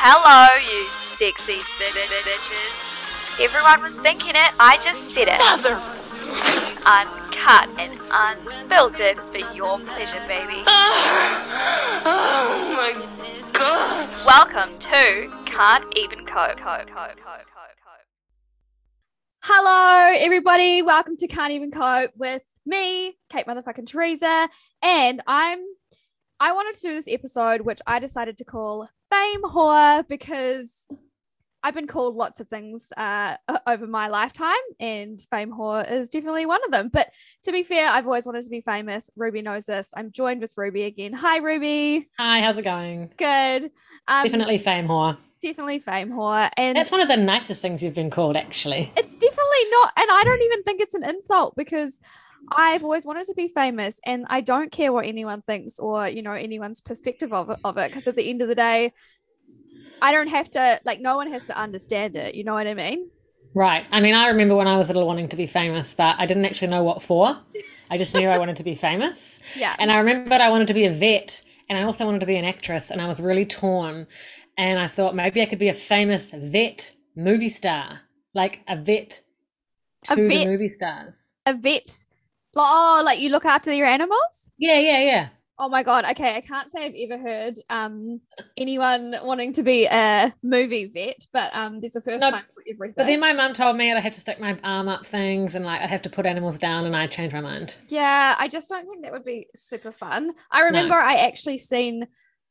Hello, you sexy bi- bi- bi- bitches. Everyone was thinking it, I just said it. Mother. Uncut and unfiltered for your pleasure, baby. Oh my god. Welcome to Can't Even Cope. Cope, cope, cope, cope, cope. Hello, everybody. Welcome to Can't Even Cope with me, Kate motherfucking Teresa. And I'm I wanted to do this episode, which I decided to call Fame Whore because I've been called lots of things uh, over my lifetime, and Fame Whore is definitely one of them. But to be fair, I've always wanted to be famous. Ruby knows this. I'm joined with Ruby again. Hi, Ruby. Hi, how's it going? Good. Um, Definitely fame whore. definitely Fame Whore. And That's one of the nicest things you've been called, actually. it's definitely not and i don't even think it's an insult because i've always wanted to be famous and i don't care what anyone thinks or you know anyone's perspective of it of it because at the end of the day i don't have to like no one has to understand it you know what i mean Right. I mean, I remember when I was little wanting to be famous, but I didn't actually know what for. I just knew I wanted to be famous. yeah And I remembered I wanted to be a vet and I also wanted to be an actress, and I was really torn. And I thought maybe I could be a famous vet movie star, like a vet to A the vet? movie stars. a vet like oh like you look after your animals Yeah, yeah, yeah. oh my god okay i can't say i've ever heard um anyone wanting to be a movie vet but um there's a first No, time for everything But then my mum told me I'd have to stick my arm up things and like I'd have to put animals down, and I changed my mind. Yeah, I just don't think that would be super fun. I remember I actually seen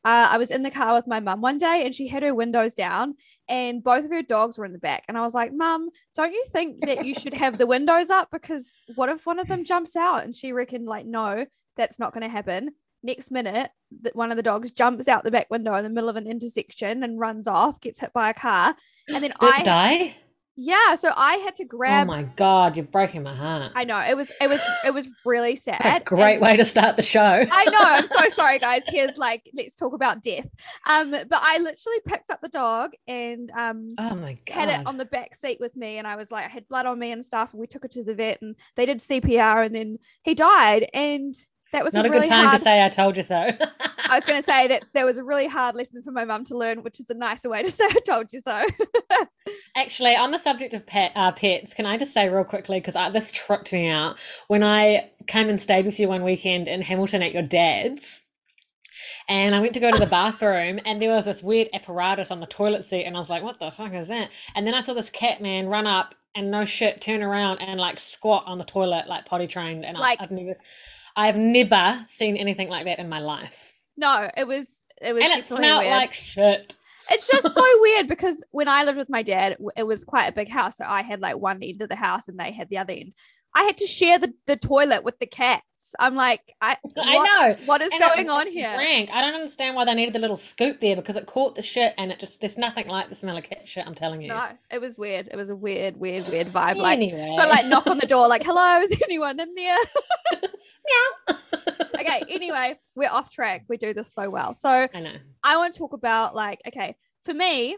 uh, I was in the car with my mum one day and she had her windows down and both of her dogs were in the back. And I was like, Mum, don't you think that you should have the windows up? Because what if one of them jumps out? And she reckoned, like, no, that's not going to happen. Next minute, that one of the dogs jumps out the back window in the middle of an intersection and runs off, gets hit by a car. And then Did I, die? Yeah, so I had to grab. Oh my god, you're breaking my heart. I know it was it was it was really sad. Great and- way to start the show. I know. I'm so sorry, guys. Here's like, let's talk about death. Um, but I literally picked up the dog and um oh my god. had it on the back seat with me, and I was like, I had blood on me and stuff, and we took it to the vet, and they did CPR, and then he died, and that was Not a really good time hard. to say I told you so. I was going to say that there was a really hard lesson for my mum to learn, which is a nicer way to say I told you so. Actually, on the subject of pet uh, pets, can I just say real quickly because this tripped me out when I came and stayed with you one weekend in Hamilton at your dad's. And I went to go to the bathroom, and there was this weird apparatus on the toilet seat, and I was like, "What the fuck is that?" And then I saw this cat man run up and no shit, turn around and like squat on the toilet, like potty trained. And Like- I, I've never, I've never seen anything like that in my life. no, it was it was And it smelled weird. like shit. it's just so weird because when I lived with my dad, it was quite a big house. So I had like one end of the house and they had the other end. I had to share the, the toilet with the cats. I'm like, I, I know. What is And going on here? rank. I don't understand why they needed the little scoop there because it caught the shit and it just there's nothing like the smell of cat shit. I'm telling you. No, it was weird. It was a weird, weird, weird vibe. Like, anyway, got like knock on the door, like, hello, is anyone in there? meow. okay, anyway, we're off track. We do this so well. So I know. I want to talk about like, okay, for me,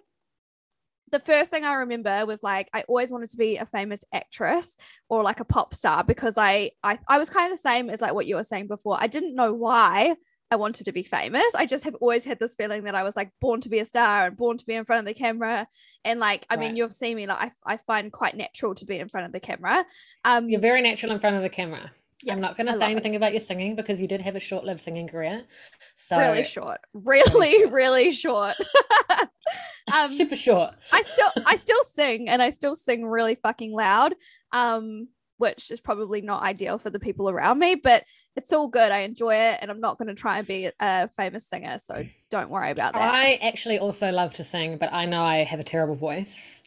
the first thing I remember was like I always wanted to be a famous actress or like a pop star because I I, I was kind of the same as like what you were saying before. I didn't know why I wanted to be famous. I just have always had this feeling that I was like born to be a star and born to be in front of the camera. And like, I mean, you've seen me like I, I find quite natural to be in front of the camera. Um You're very natural in front of the camera. I'm not going to say it. anything about your singing because you did have a short-lived singing career. So really short. Really, really short. um super short. I still I still sing and I still sing really fucking loud. Um which is probably not ideal for the people around me, but it's all good. I enjoy it and I'm not going to try and be a famous singer, so don't worry about that. I actually also love to sing, but I know I have a terrible voice.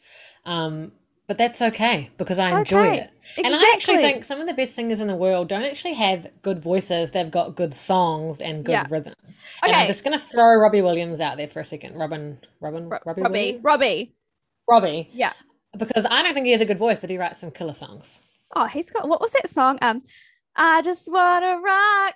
Um, but that's okay because I enjoy Okay, it. And I actually think some of the best singers in the world don't actually have good voices. They've got good songs and good Yeah. rhythm. And I'm just going to throw Robbie Williams out there for a second. Robin, Robin, Ro- Robbie, Robbie, Williams? Robbie. Robbie. Yeah. Because I don't think he has a good voice, but he writes some killer songs. Oh, he's got what was that song? Um I just want to rock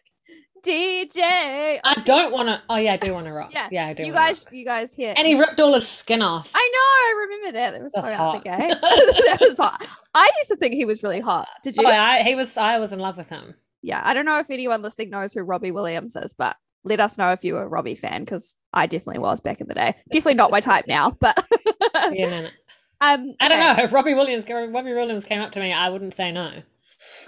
DJ. I don't want to. Oh yeah, I do want to rock. Yeah, yeah, I do. you guys rock. you guys hear And he ripped all his skin off. I know, I remember that. That was That's so out hot. that was hot. I used to think he was really hot. Did you? Oh, I, he was. I was in love with him. yeah, I don't know if anyone listening knows who Robbie Williams is, but let us know if you were a Robbie fan because I definitely was back in the day. Definitely not my type now, but Yeah, no, no. um, I don't okay. know if Robbie Williams, Robbie Williams came up to me, I wouldn't say no.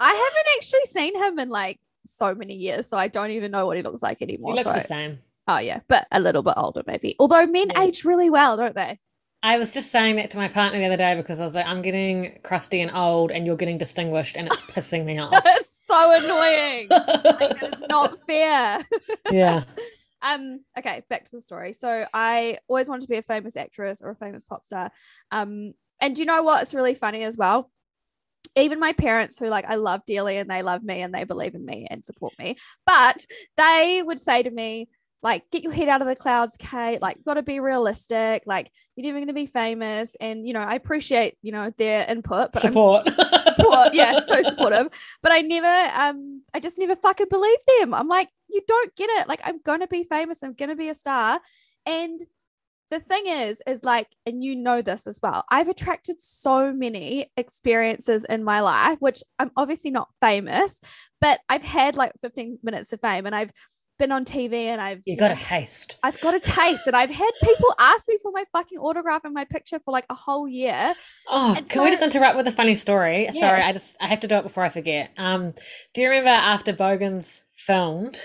I haven't actually seen him in like so many years, so I don't even know what he looks like He anymore. looks so, the same. oh yeah, but a little bit older maybe. Although men Yeah. age really well, don't they? I was just saying that to my partner the other day because I was like, I'm getting crusty and old, and you're getting distinguished, and it's pissing me off. It's so annoying. like, that is not fair. yeah. Um, okay, back to the story. So I always wanted to be a famous actress or a famous pop star. Um, and do you know what's really funny as well? Even my parents, who like I love dearly and they love me and they believe in me and support me, but they would say to me, like, get your head out of the clouds, Kate. Like, got to be realistic. Like, you're never going to be famous. And, you know, I appreciate, you know, their input, but Support. support. Yeah, so supportive. But I never, um, I just never fucking believed them. I'm like, you don't get it. Like, I'm gonna be famous. I'm gonna be a star. And the thing is, is like, and you know this as well. I've attracted so many experiences in my life, which I'm obviously not famous, but I've had like 15 minutes of fame, and I've been on TV, and I've You you got a taste. I've got a taste, and I've had people ask me for my fucking autograph and my picture for like a whole year. Oh, And can we just interrupt with a funny story? Sorry, I just I have to do it before I forget. Um, do you remember after Bogans filmed?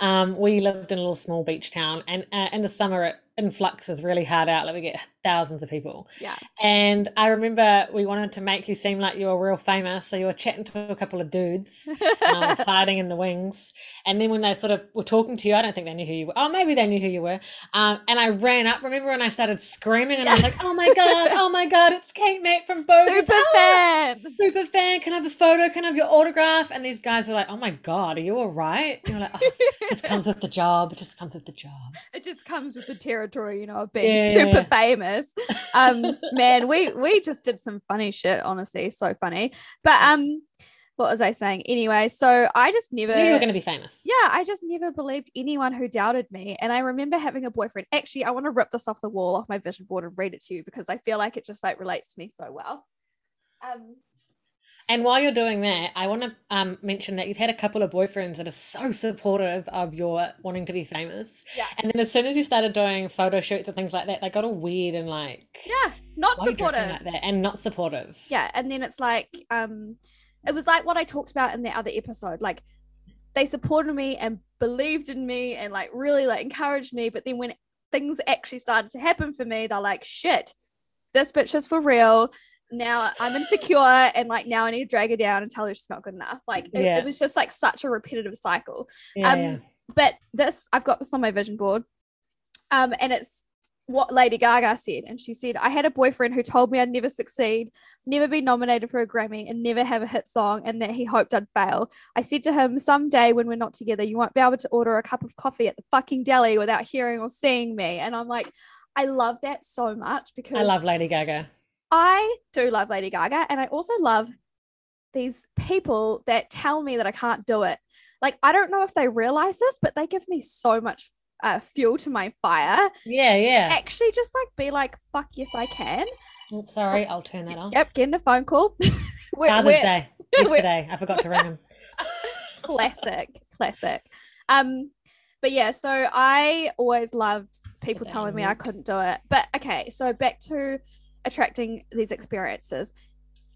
Um, we lived in a little small beach town, and uh, in the summer it influxes really hard out. Like we get thousands of people. Yeah. And I remember we wanted to make you seem like you were real famous, so you were chatting to a couple of dudes, was hiding in the wings. And then when they sort of were talking to you, I don't think they knew who you were. Oh, maybe they knew who you were. Um, and I ran up. Remember when I started screaming and I was like, "Oh my god! Oh my god! It's Kate Matt from Bogans! Super Ah! fan. super fan. Can I have a photo? Can I have your autograph? And these guys were like, oh my God, are you all right? And you're like, oh, it just comes with the job. It just comes with the job. it just comes with the territory, you know, of being Yeah. super famous. Um, man, we we just did some funny shit, honestly, so funny. But um, what was I saying? Anyway, so I just never. You were going to be famous. yeah, I just never believed anyone who doubted me. And I remember having a boyfriend. Actually, I want to rip this off the wall off my vision board and read it to you because I feel like it just like relates to me so well. Um, And while you're doing that, I want to um, mention that you've had a couple of boyfriends that are so supportive of your wanting to be famous. Yeah. And then as soon as you started doing photo shoots and things like that, they got all weird and like, yeah, not why are you dressing supportive. like that? And not supportive. yeah and then it's like um it was like what i talked about in the other episode like they supported me and believed in me and like really like encouraged me but then when things actually started to happen for me they're like shit this bitch is for real now i'm insecure and like now i need to drag her down and tell her she's not good enough like it, Yeah. it was just like such a repetitive cycle Yeah, um yeah. but this i've got this on my vision board um and it's what lady gaga said and she said i had a boyfriend who told me i'd never succeed never be nominated for a grammy and never have a hit song and that he hoped i'd fail i said to him someday when we're not together you won't be able to order a cup of coffee at the fucking deli without hearing or seeing me and i'm like i love that so much because I love Lady Gaga. I do love Lady Gaga, and I also love these people that tell me that I can't do it. Like, I don't know if they realize this, but they give me so much uh, fuel to my fire. Yeah, yeah. Actually, just like be like, fuck, yes, I can. Oh, sorry, I'll turn that off. Yep, getting a phone call. We're- Father's we're- Day. Yesterday. I forgot to ring him. classic, classic. Um, but yeah, so I always loved people telling me I couldn't do it. But okay, so back to attracting these experiences.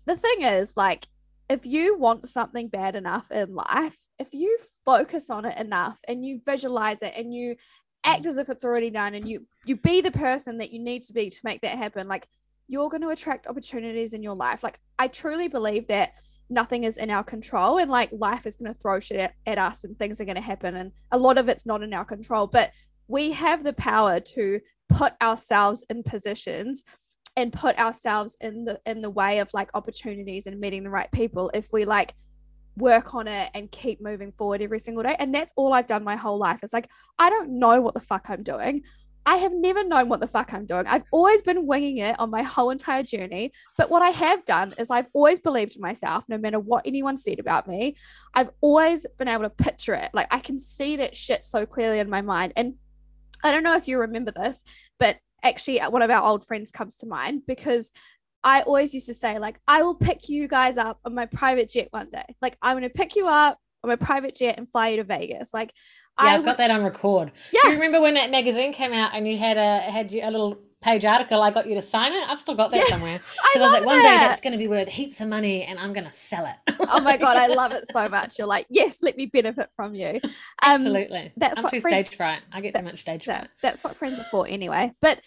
The thing is, like, if you want something bad enough in life, if you focus on it enough and you visualize it and you act as if it's already done and you you be the person that you need to be to make that happen, like you're going to attract opportunities in your life. Like I truly believe that nothing is in our control and like life is going to throw shit at, at us and things are going to happen and a lot of it's not in our control but we have the power to put ourselves in positions and put ourselves in the in the way of like opportunities and meeting the right people if we like work on it and keep moving forward every single day and that's all I've done my whole life it's like I don't know what the fuck I'm doing I have never known what the fuck I'm doing. I've always been winging it on my whole entire journey. But what I have done is I've always believed in myself, no matter what anyone said about me. I've always been able to picture it. Like I can see that shit so clearly in my mind. And I don't know if you remember this, but actually, uh, one of our old friends comes to mind because I always used to say, like, I will pick you guys up on my private jet one day. Like, I'm going to pick you up on my private jet and fly you to Vegas. Like Yeah, I I've would, got that on record. Do yeah, you remember when that magazine came out and you had a had you a little page article? I got you to sign it. I've still got that somewhere. I Because I, was like, one day that's going to be worth heaps of money, and I'm going to sell it. oh my god, I love it so much. You're like, yes, let me benefit from you. Um, Absolutely. that's I'm what too friend- stage fright. I get too much stage that, fright. that's what friends are for anyway. But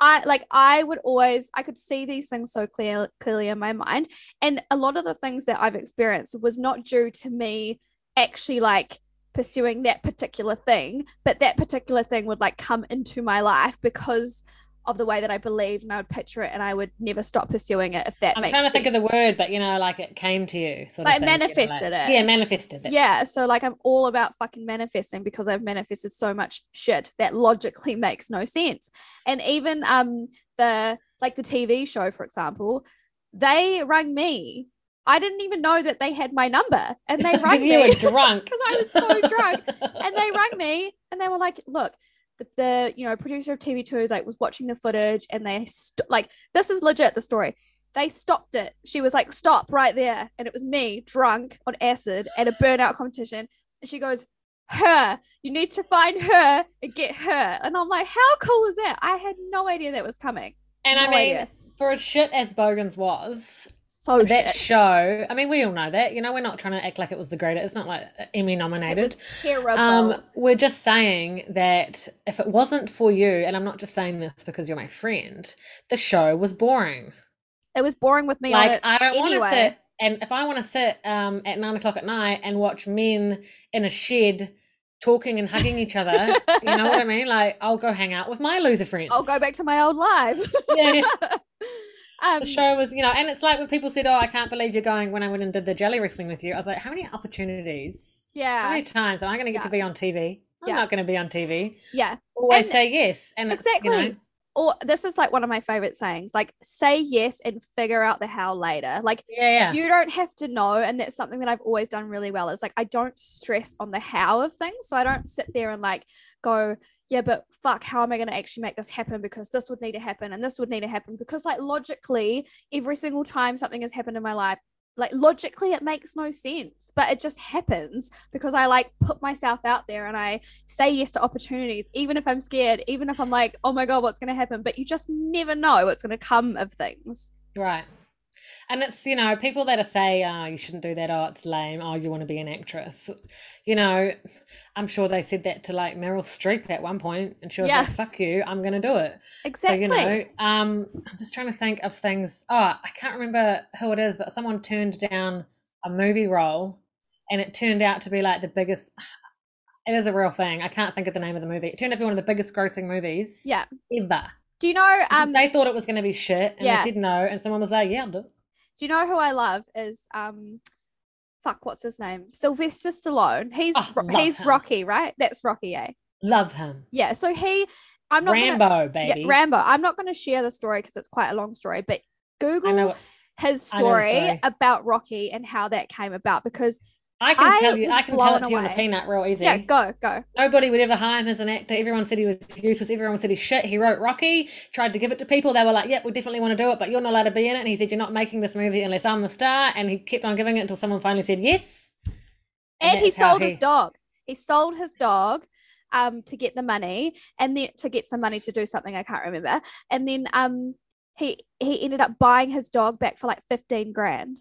I like I would always I could see these things so clear clearly in my mind. And a lot of the things that I've experienced was not due to me actually like pursuing that particular thing, but that particular thing would like come into my life because of the way that I believed and I would picture it and I would never stop pursuing it if that I'm makes trying to think of the word, but you know, like it came to you. Sort Like of thing, you know, manifested it. Yeah, manifested. That's yeah so like i'm all about fucking manifesting because i've manifested so much shit that logically makes no sense and even um the like the tv show for example they rang me i didn't even know that they had my number and they rang Because you me were drunk. 'Cause I was so drunk, and they rang me and they were like look the, the you know producer of tv2 like was watching the footage and they st- like this is legit the story. They stopped it. She was like stop right there. And it was me drunk on acid at a burnout competition. And she goes her you need to find her and get her. And i'm like how cool is that? I had no idea that was coming. And I No mean, idea. for as shit as Bogans was, so that shit. show, I mean, we all know that. You know, we're not trying to act like it was the greatest. It's not like Emmy nominated. Um, we're just saying that if it wasn't for you, and I'm not just saying this because you're my friend, the show was boring. it was boring with me on Like I don't want to sit, and if I want to sit um, at nine o'clock at night and watch men in a shed talking and hugging each other, you know what I mean? Like I'll go hang out with my loser friends. i'll go back to my old life Yeah. um The show was, you know, and it's like when people said, "Oh, I can't believe you're going." When I went and did the jelly wrestling with you, I was like, "How many opportunities? Yeah, how many times am I going to get to be on TV? I'm Yeah. not going to be on TV. yeah Always And- say yes." And it's, exactly you know, or this is like one of my favorite sayings like say yes and figure out the how later. Like yeah, yeah. you don't have to know and that's something that i've always done really well is like i don't stress on the how of things. So i don't sit there and like go yeah but fuck how am i going to actually make this happen? Because this would need to happen and this would need to happen. Because like logically every single time something has happened in my life like logically it makes no sense but it just happens because i like put myself out there and i say yes to opportunities even if i'm scared even if i'm like oh my god what's going to happen but you just never know what's going to come of things Right. And it's, you know, people that are say, oh, you shouldn't do that. Oh, it's lame. Oh, you want to be an actress. You know, I'm sure they said that to like Meryl Streep at one point, and she was Yeah. like, fuck you, I'm going to do it. exactly So, you know, um, I'm just trying to think of things. Oh, I can't remember who it is, but someone turned down a movie role and it turned out to be like the biggest. It is a real thing. I can't think of the name of the movie. It turned out to be one of the biggest grossing movies yeah ever. Do you know um they thought it was going to be shit and yeah. they said no, and someone was like, yeah, I'll do it. Do you know who I love is um fuck what's his name? Sylvester Stallone. He's Oh, he's him. Rocky, right? That's Rocky, eh? Love him. Yeah, so he I'm not Rambo, gonna baby. yeah, Rambo. I'm not gonna share the story because it's quite a long story, but Google his I know the story, story. about Rocky and how that came about because I can I tell you. I can tell it to you on the peanut real easy. yeah, go, go. Nobody would ever hire him as an actor. Everyone said he was useless. Everyone said he's shit. He wrote Rocky, tried to give it to people. They were like, "Yep, we definitely want to do it, but you're not allowed to be in it." And he said, "You're not making this movie unless I'm the star." And he kept on giving it until someone finally said yes. And, he that's how sold his dog. He sold his dog um to get the money and then to get some money to do something I can't remember. And then um he he ended up buying his dog back for like 15 grand.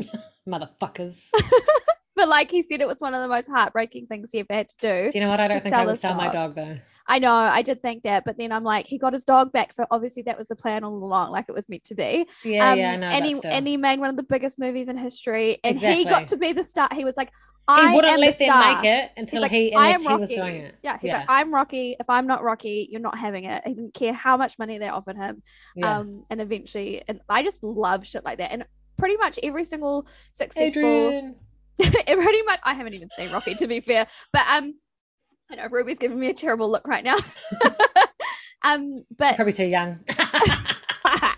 Motherfuckers. But like he said, it was one of the most heartbreaking things he ever had to do. Do you know what? I don't think I would sell my dog. dog though. I know, I did think that, but then I'm like, he got his dog back, so obviously that was the plan all along, like it was meant to be. Yeah, um, yeah, I know. and he still. and he made one of the biggest movies in history, and he got to be the star. He was like, he I wouldn't am let the them make it until like, he I unless am he was Rocky. doing it. Yeah, he's yeah. like, I'm Rocky. If I'm not Rocky, you're not having it. He didn't care how much money they offered him. yeah. Um, and eventually, and I just love shit like that. And pretty much every single successful, Adrian. pretty much, I haven't even seen Rocky to be fair, but um, I know Ruby's giving me a terrible look right now. um, but Probably too young. oh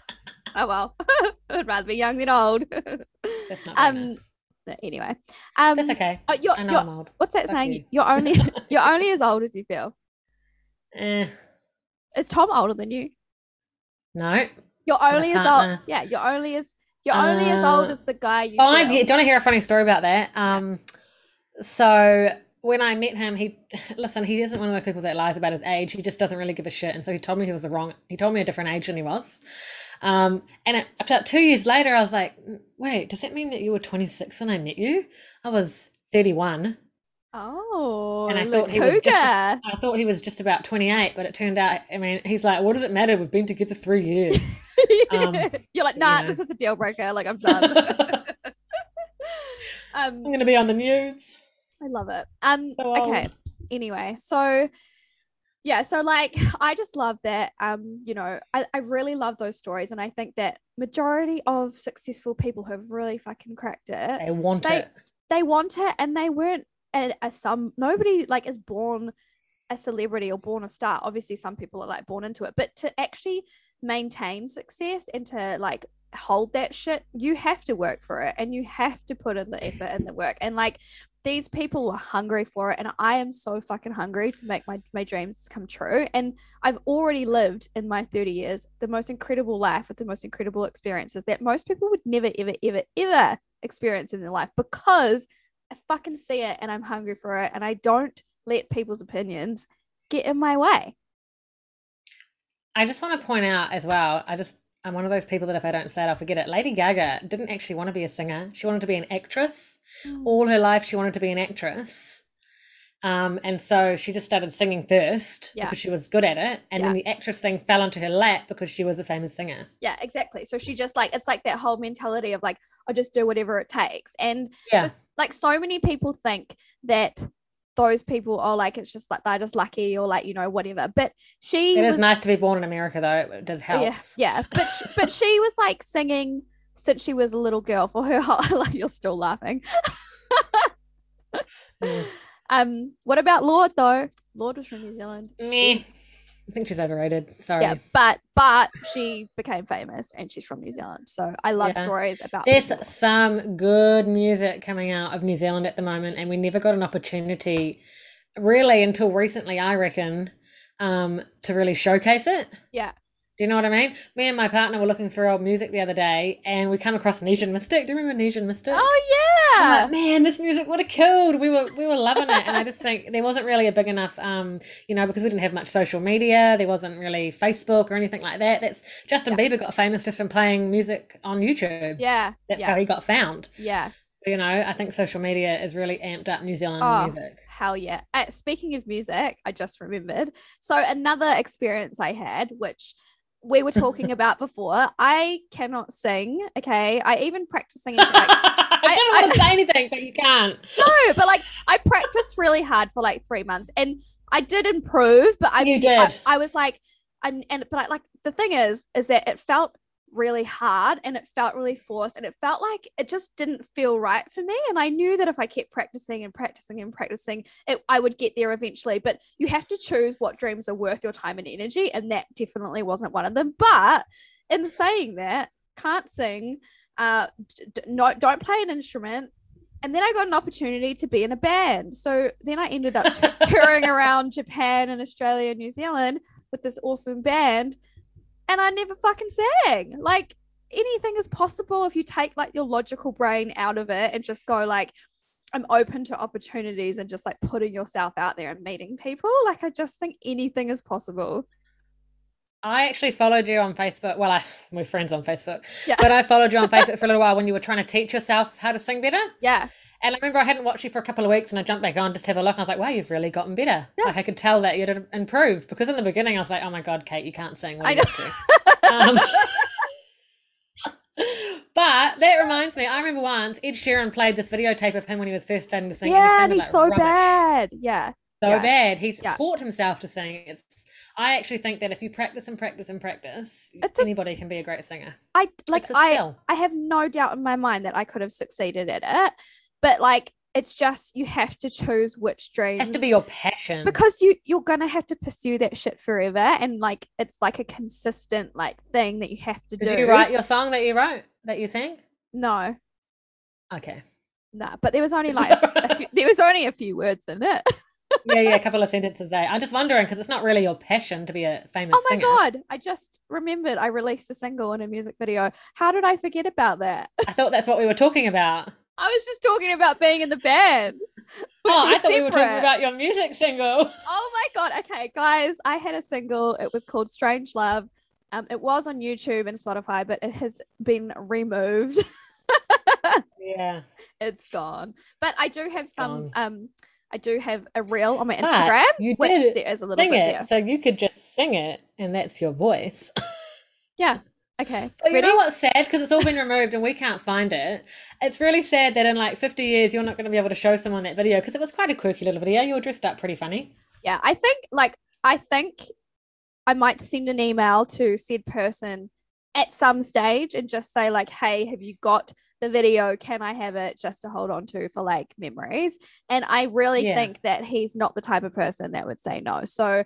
well, I'd rather be young than old. That's not um, nice. anyway, um, That's okay. oh, you're, I know you're, I'm old. what's that Fuck saying? you. You're only you're only as old as you feel. Eh, Is Tom older than you? no. You're only as old. Yeah, you're only as you're only as old Uh, as the guy you. Five feel. years. Do you want to hear a funny story about that? Um, so when I met him, he listen, he isn't one of those people that lies about his age. He just doesn't really give a shit. And so he told me he was the wrong. He told me a different age than he was. Um, and it, about two years later, I was like, wait, does that mean that you were 26 when I met you? I was 31. Oh, And I thought he was just I thought he was just about 28, but it turned out, I mean, he's like, what does it matter? We've been together three years. Um, You're like, you nah, know. this is a deal breaker. Like, I'm done. um, I'm going to be on the news. I love it. Um, So okay. Anyway, so yeah, so like I just love that. Um, you know, I, I really love those stories, and I think that majority of successful people who have really fucking cracked it, They want They- it. they want it, and they weren't a, a some nobody like is born a celebrity or born a star. Obviously, some people are like born into it, but to actually maintain success and to like hold that shit, you have to work for it, and you have to put in the effort and the work, and like these people were hungry for it and i am so fucking hungry to make my, my dreams come true. And i've already lived in my 30 years the most incredible life with the most incredible experiences that most people would never ever ever ever experience in their life because i fucking see it and i'm hungry for it and i don't let people's opinions get in my way I just want to point out as well, I just, I'm one of those people that if I don't say it, I'll forget it. Lady Gaga didn't actually want to be a singer. She wanted to be an actress. All her life, she wanted to be an actress. Um, and so she just started singing first Yeah. because she was good at it. And then the actress thing fell into her lap because she was a famous singer. yeah exactly so she just like it's like that whole mentality of like i'll just do whatever it takes and Yeah. just like so many people think that those people are like it's just like they're just lucky or like you know whatever but she It is was, nice to be born in America, though. It does help. yeah yeah but sh- but she was like singing since she was a little girl for her whole like you're still laughing Mm. um what about Lorde though Lorde was from new zealand Meh. I think she's overrated. Sorry. yeah but but she became famous and she's from new zealand so i love Yeah. stories about There's some good music coming out of New Zealand at the moment, and we never got an opportunity, really, until recently, I reckon, um, to really showcase it. Yeah. Do you know what I mean? Me and my partner were looking through old music the other day, and we come across Nesian Mystik. Do you remember Nesian Mystik? oh yeah like, man, this music would have killed. We were we were loving it, and I just think there wasn't really a big enough, um, you know, because we didn't have much social media. There wasn't really Facebook or anything like that. That's Justin Bieber got famous just from playing music on YouTube. yeah That's yeah how he got found. yeah You know, I think social media is really amped up New Zealand Oh. music. Hell yeah. Uh, speaking of music, I just remembered. So, another experience I had, which we were talking about before, I cannot sing. Okay. I even practice singing. Like, I don't I- want to say anything, but you can't. no, but like I practiced really hard for like three months and I did improve, but I, You I, did. I was like, I'm, and, but I like the thing is, is that it felt really hard and it felt really forced and it felt like it just didn't feel right for me. And I knew that if I kept practicing and practicing and practicing it I would get there eventually. But you have to choose what dreams are worth your time and energy and that definitely wasn't one of them. But in saying that can't sing uh d- no don't play an instrument. And then I got an opportunity to be in a band. So then I ended up t- touring around Japan and Australia and New Zealand with this awesome band and I never fucking sang. Like anything is possible if you take like your logical brain out of it and just go like I'm open to opportunities and just like putting yourself out there and meeting people. Like I just think anything is possible. I actually followed you on Facebook. Well, I we're friends on Facebook, Yeah. but I followed you on Facebook for a little while when you were trying to teach yourself how to sing better. Yeah. And I remember I hadn't watched you for a couple of weeks, and I jumped back on just to have a look. I was like, "Wow, you've really gotten better." Yeah. Like I could tell that you'd improved because in the beginning I was like, "Oh my god, Kate, you can't sing." What I you up? Um, but that reminds me, I remember once Ed Sheeran played this videotape of him when he was first starting to sing. yeah, he and he's like so rubbish. bad. Yeah. so Yeah. bad. He's Yeah. taught himself to sing. It's. I actually think that if you practice and practice and practice, It's anybody can be a great singer. I like a I. I have no doubt in my mind that I could have succeeded at it. But like it's just you have to choose which dreams It has to be your passion. because you you're gonna have to pursue that shit forever and like it's like a consistent like thing that you have to do. Did you write your song that you wrote that you sang? No, Okay. no, but there was only like a, a few, there was only a few words in it. yeah, yeah, a couple of sentences there. I'm just wondering because it's not really your passion to be a famous Oh my singer. god! I just remembered I released a single and a music video. How did I forget about that? I thought that's what we were talking about. I was just talking about being in the band. Oh, I thought we were talking about your music single. Oh my god. Okay, guys, I had a single. It was called Strange Love. Um, it was on YouTube and Spotify, but it has been removed. Yeah. it's gone. But I do have some um I do have a reel on my Instagram, you which there is a little Sing bit it. there. So you could just sing it and that's your voice. Yeah. Okay. But you know what's sad? Because it's all been removed and we can't find it. It's really sad that in like 50 years you're not going to be able to show someone that video because it was quite a quirky little video. You were dressed up pretty funny. Yeah, I think like I think I might send an email to said person at some stage and just say like, "Hey, have you got the video? Can I have it just to hold on to for like memories?" And I really Yeah. think that he's not the type of person that would say no. So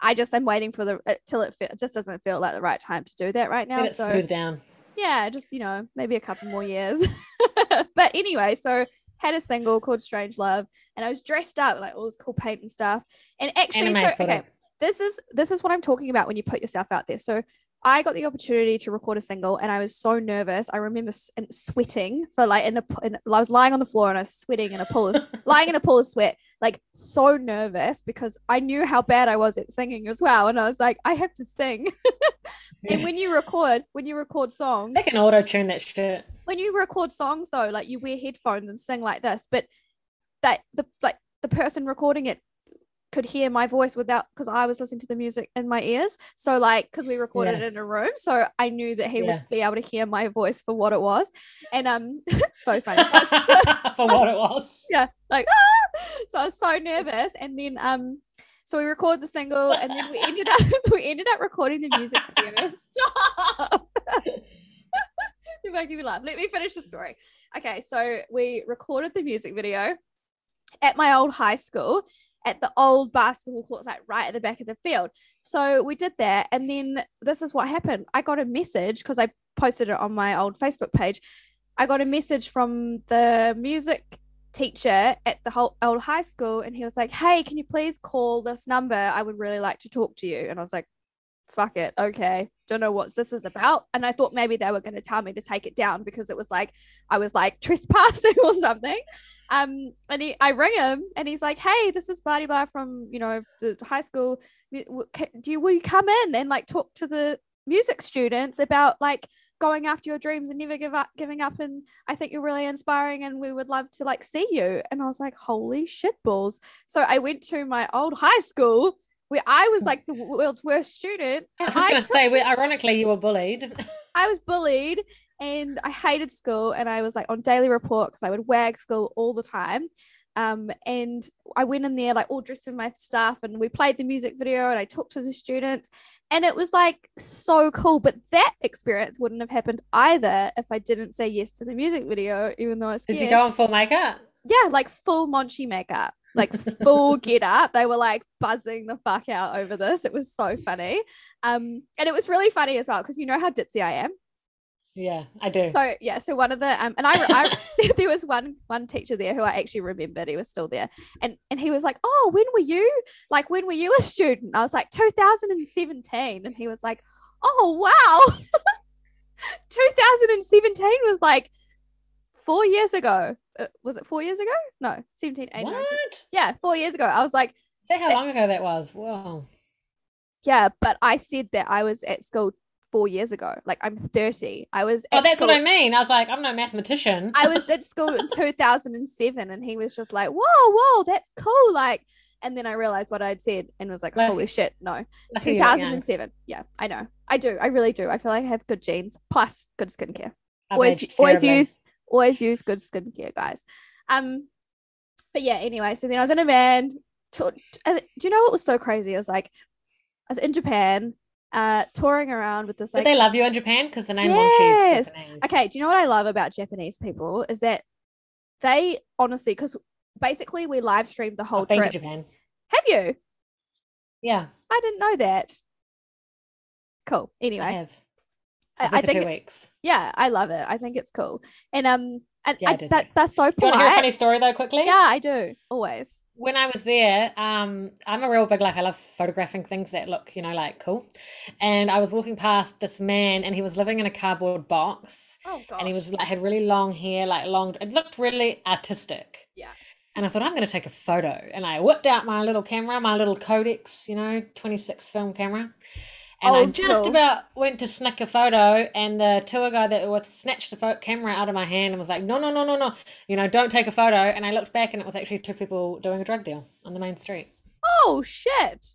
I just am waiting for the uh, till it, fe- it just doesn't feel like the right time to do that right now. Let it So smooth down. yeah, just you know, maybe a couple more years. but anyway, so had a single called Strange Love, and I was dressed up like all this cool paint and stuff. And actually, Anime so okay, of. this is this is what I'm talking about when you put yourself out there. So I got the opportunity to record a single, and I was so nervous. I remember s- and sweating for like in a in, I was lying on the floor and I was sweating in a pool, of, lying in a pool of sweat, like so nervous because I knew how bad I was at singing as well, and I was like, I have to sing. and when you record, when you record songs, They can auto tune that shit. when you record songs though, like you wear headphones and sing like this, but that the like the person recording it could hear my voice without because I was listening to the music in my ears. So like because we recorded Yeah. it in a room, so I knew that he Yeah. would be able to hear my voice for what it was. And um so funny. So was- For what it was. yeah, like ah! so I was so nervous. And then um so we recorded the single and then we ended up we ended up recording the music video. Stop. You're making me laugh. Let me finish the story. Okay, so we recorded the music video at my old high school at the old basketball courts, like right at the back of the field. So we did that, and then this is what happened. I got a message because I posted it on my old Facebook page. I got a message from the music teacher at the whole old high school, and he was like, "Hey, can you please call this number? I would really like to talk to you." And I was like, fuck it okay don't know what this is about. And i thought maybe they were going to tell me to take it down because it was like i was like trespassing or something. Um and he, i ring him and he's like hey this is blah blah from you know the high school do you will you come in and like talk to the music students about like going after your dreams and never give up giving up and i think you're really inspiring and we would love to like see you. And i was like holy shit balls. So i went to my old high school where I was like the world's worst student. I was just going to say, we, ironically, you were bullied. I was bullied and I hated school and I was like on daily report because I would wag school all the time. Um, and I went in there like all dressed in my stuff and we played the music video and I talked to the students and it was like so cool. But that experience wouldn't have happened either if I didn't say yes to the music video, even though I was Did you go on full makeup? yeah, like full Monchi makeup, like full get up. They were like buzzing the fuck out over this. It was so funny. Um, and it was really funny as well because you know how ditzy I am. Yeah, I do. So yeah, so one of the um, and I, I there was one one teacher there who I actually remembered. He was still there, and and he was like, "Oh, when were you? Like, when were you a student?" I was like, "2017," and he was like, "Oh wow, 2017 was like four years ago. Uh, was it four years ago? No, 17, 18, 19. what? Yeah, four years ago. I was like, Say how long ago that was. Whoa. yeah, but I said that I was at school four years ago. Like I'm 30. I was Oh, at that's what I mean. I was like, I'm no mathematician. I was at school in 2007 and he was just like, whoa, whoa, that's cool. Like, and then I realized what I'd said and was like, Lucky- holy shit, no. Lucky you were young. 2007. Yeah, I know. I do. I really do. I feel like I have good genes plus good skincare. I've always always use always use good skincare, guys. Um, but yeah. Anyway, so then I was in a band. To, and do you know what was so crazy? I was like, I was in Japan, uh, touring around with this Did they love you in Japan? Because the name Yes. Japanese. Okay, do you know what I love about Japanese people is that they honestly, because basically we live streamed the whole I've trip. Japan. Have you? Yeah, I didn't know that. Cool. Anyway, I. I, I, was there I for think two weeks. yeah, I love it. I think it's cool, and um, and Yeah, I I, that that's so Do you want to hear a funny story though, quickly? Yeah, I do always. when I was there, um, I'm a real big like I love photographing things that look, you know, like cool. And I was walking past this man, and he was living in a cardboard box, Oh god. and he was like had really long hair, like long. It looked really artistic. Yeah. And I thought, I'm going to take a photo. And I whipped out my little camera, my little Codex, you know, 26 film camera. And I just about went to snick a photo, and the tour guide that was snatched the pho- camera out of my hand and was like, "No, no, no, no, no! You know, don't take a photo." And I looked back, and it was actually two people doing a drug deal on the main street. Oh shit.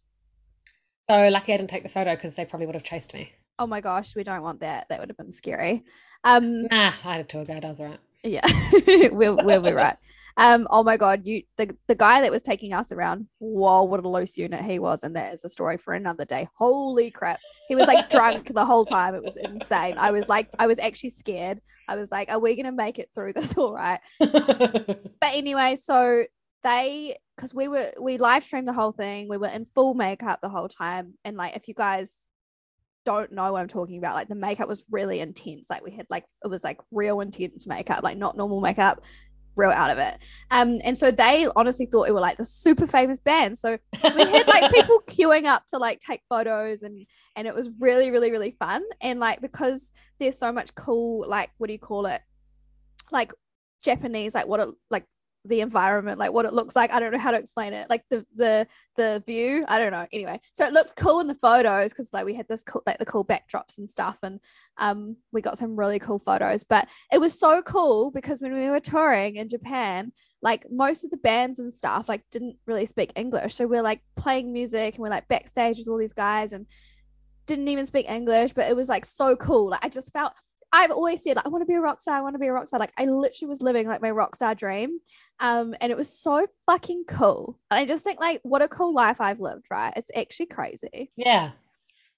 So lucky I didn't take the photo because they probably would have chased me. Oh my gosh, we don't want that. That would have been scary. Um Nah, I had a tour guide. I was alright. Yeah. we'll we'll be right. Um oh my god, you the the guy that was taking us around, whoa, what a loose unit he was, and that is a story for another day. Holy crap. He was like drunk the whole time. It was insane. I was like I was actually scared. I was like, are we gonna make it through this all right? But anyway, so they because we were we live streamed the whole thing. We were in full makeup the whole time, and like if you guys don't know what I'm talking about, like the makeup was really intense. Like we had like it was like real intense makeup, like not normal makeup, real out of it. Um, and so they honestly thought we were like the super famous band. So we had like people queuing up to like take photos and and it was really really really fun and like because there's so much cool like what do you call it like japanese like what it like the environment like what it looks like. I don't know how to explain it. Like the the the view i don't know. Anyway so it looked cool in the photos because like we had this cool like the cool backdrops and stuff and um we got some really cool photos. But it was so cool because when we were touring in japan like most of the bands and stuff like didn't really speak english. So we're like playing music and we're like backstage with all these guys and didn't even speak english but it was like so cool. Like i just felt i've always said like i want to be a rock star i want to be a rock star like i literally was living like my rock star dream um and it was so fucking cool and i just think like what a cool life i've lived right it's actually crazy yeah,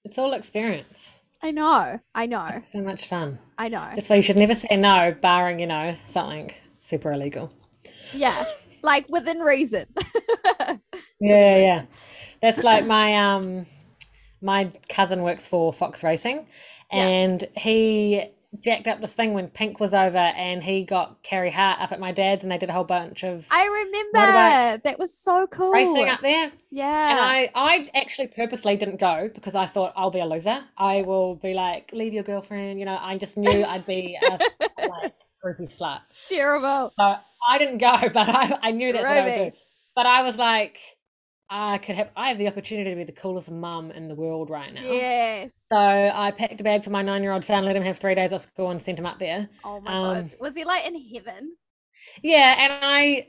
it's all experience. i know i know It's so much fun. i know That's why you should never say no, barring you know something super illegal. yeah like within reason Yeah, yeah. That's like my um my cousin works for Fox Racing Yeah. and he jacked up this thing when Pink was over and he got Carey Hart up at my dad's and they did a whole bunch of i remember that was so cool racing up there. yeah And I, I actually purposely didn't go because I thought I'll be a loser. I will be like, leave your girlfriend. You know, I just knew I'd be a like groupie slut. terrible So I didn't go, but I, I knew that's what I would do. But I was like, I could have, I have the opportunity to be the coolest mum in the world right now. yes So I packed a bag for my nine-year-old son, let him have three days off school, and sent him up there. oh my Um, god was he like in heaven Yeah, and I,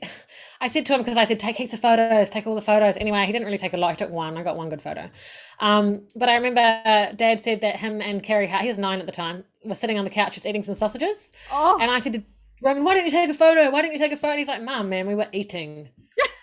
I said to him because I said take heaps of photos, take all the photos. Anyway, he didn't really take a lot. He took one. I got one good photo. Um, but I remember uh, Dad said that him and Carey, Hart, he was nine at the time, were sitting on the couch just eating some sausages. oh And I said to Roman, why don't you take a photo? Why don't you take a photo? And he's like, Mum, man, we were eating.